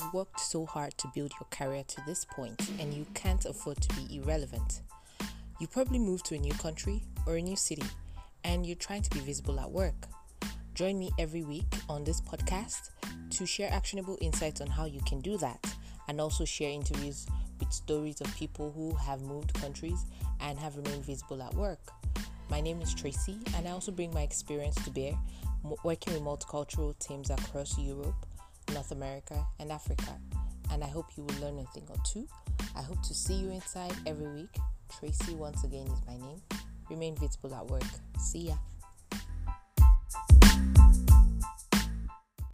have worked so hard to build your career to this point and you can't afford to be irrelevant. You probably moved to a new country or a new city and you're trying to be visible at work. Join me every week on this podcast to share actionable insights on how you can do that and also share interviews with stories of people who have moved countries and have remained visible at work. My name is Tracy, and I also bring my experience to bear working with multicultural teams across Europe, North America, and Africa. And I hope you will learn a thing or two. I hope to see you inside every week. Tracy, once again, is my name. Remain visible at work. See ya.